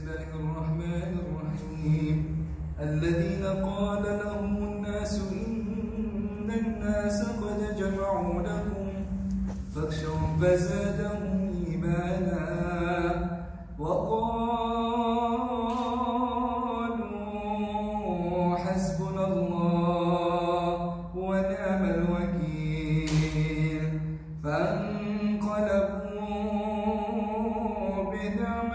الله الرحمن الرحيم الذين قال لهم الناس إن الناس قد جمعوا لكم فاخشوا فزادهم إيمانا. وقالوا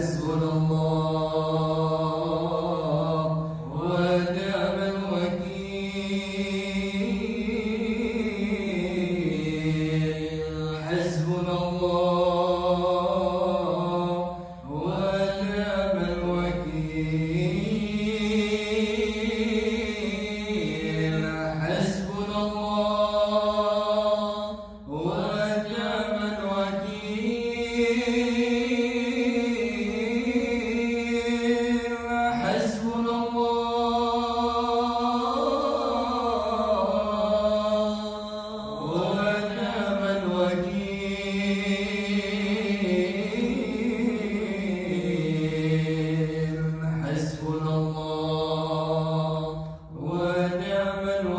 حسبنا الله